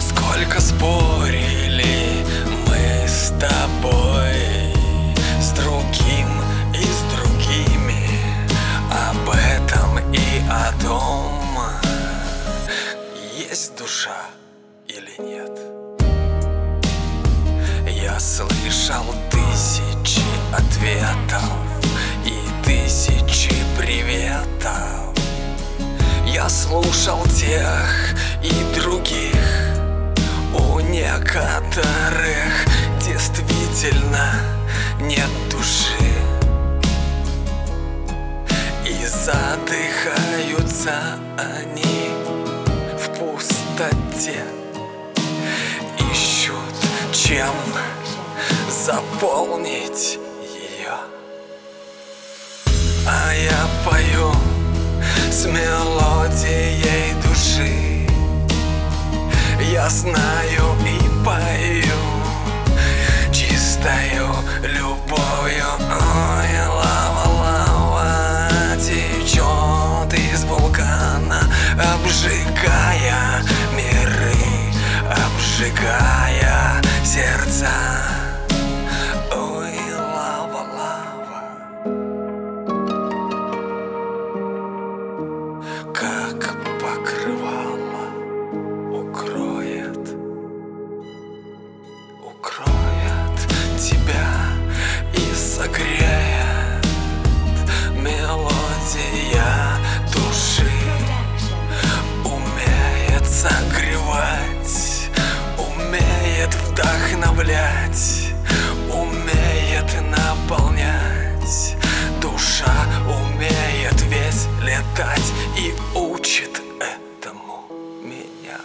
Сколько спорили Есть душа или нет. Я слышал тысячи ответов И тысячи приветов. Я слушал тех и других У некоторых действительно нет души. И задыхаются они пустоте Ищут чем заполнить ее А я пою с мелодией души. Я знаю и пою чистою любовью. Ой, лава, лава течет из вулкана Обжигая обжигая сердца вдохновлять, умеет наполнять. Душа умеет ведь летать и учит этому меня.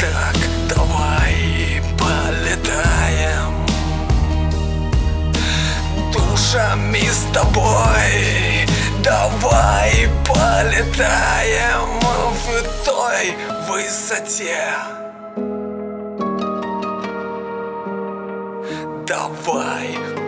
Так давай полетаем Душами с тобой Давай полетаем в той высоте Давай